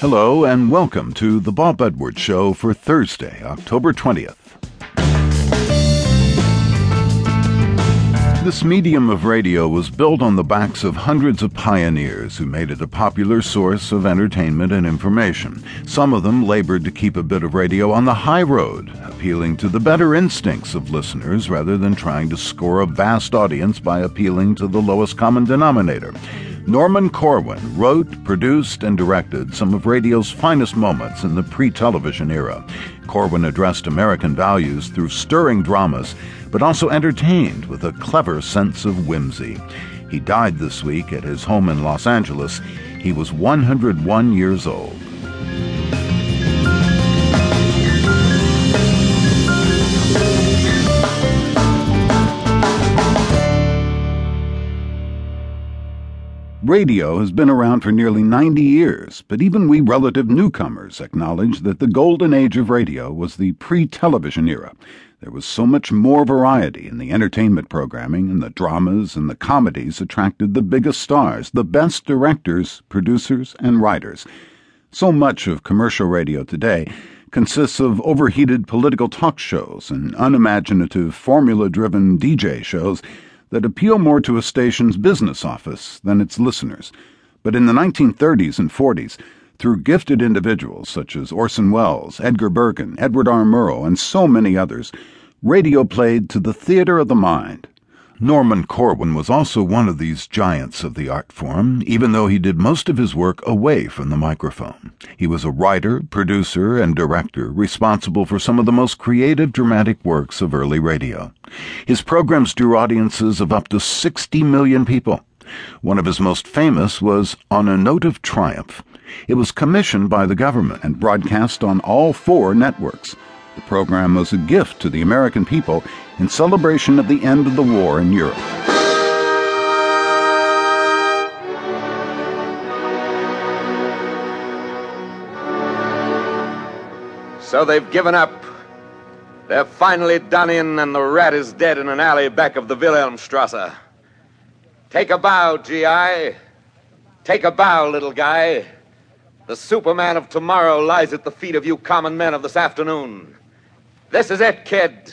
Hello, and welcome to the Bob Edwards Show for Thursday, October 20th. This medium of radio was built on the backs of hundreds of pioneers who made it a popular source of entertainment and information. Some of them labored to keep a bit of radio on the high road, appealing to the better instincts of listeners rather than trying to score a vast audience by appealing to the lowest common denominator. Norman Corwin wrote, produced, and directed some of radio's finest moments in the pre television era. Corwin addressed American values through stirring dramas, but also entertained with a clever sense of whimsy. He died this week at his home in Los Angeles. He was 101 years old. Radio has been around for nearly 90 years, but even we relative newcomers acknowledge that the golden age of radio was the pre television era. There was so much more variety in the entertainment programming, and the dramas and the comedies attracted the biggest stars, the best directors, producers, and writers. So much of commercial radio today consists of overheated political talk shows and unimaginative, formula driven DJ shows that appeal more to a station's business office than its listeners. But in the 1930s and 40s, through gifted individuals such as Orson Welles, Edgar Bergen, Edward R. Murrow, and so many others, radio played to the theater of the mind. Norman Corwin was also one of these giants of the art form, even though he did most of his work away from the microphone. He was a writer, producer, and director responsible for some of the most creative dramatic works of early radio. His programs drew audiences of up to 60 million people. One of his most famous was On a Note of Triumph. It was commissioned by the government and broadcast on all four networks. The program was a gift to the American people in celebration of the end of the war in Europe. So they've given up. They're finally done in, and the rat is dead in an alley back of the Wilhelmstrasse. Take a bow, G.I. Take a bow, little guy. The Superman of tomorrow lies at the feet of you common men of this afternoon. This is it, kid.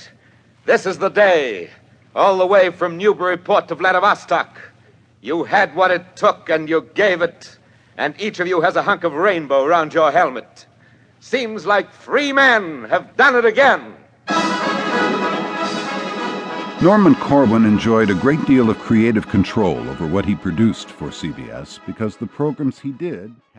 This is the day. All the way from Newburyport to Vladivostok. You had what it took and you gave it, and each of you has a hunk of rainbow round your helmet. Seems like three men have done it again. Norman Corwin enjoyed a great deal of creative control over what he produced for CBS because the programs he did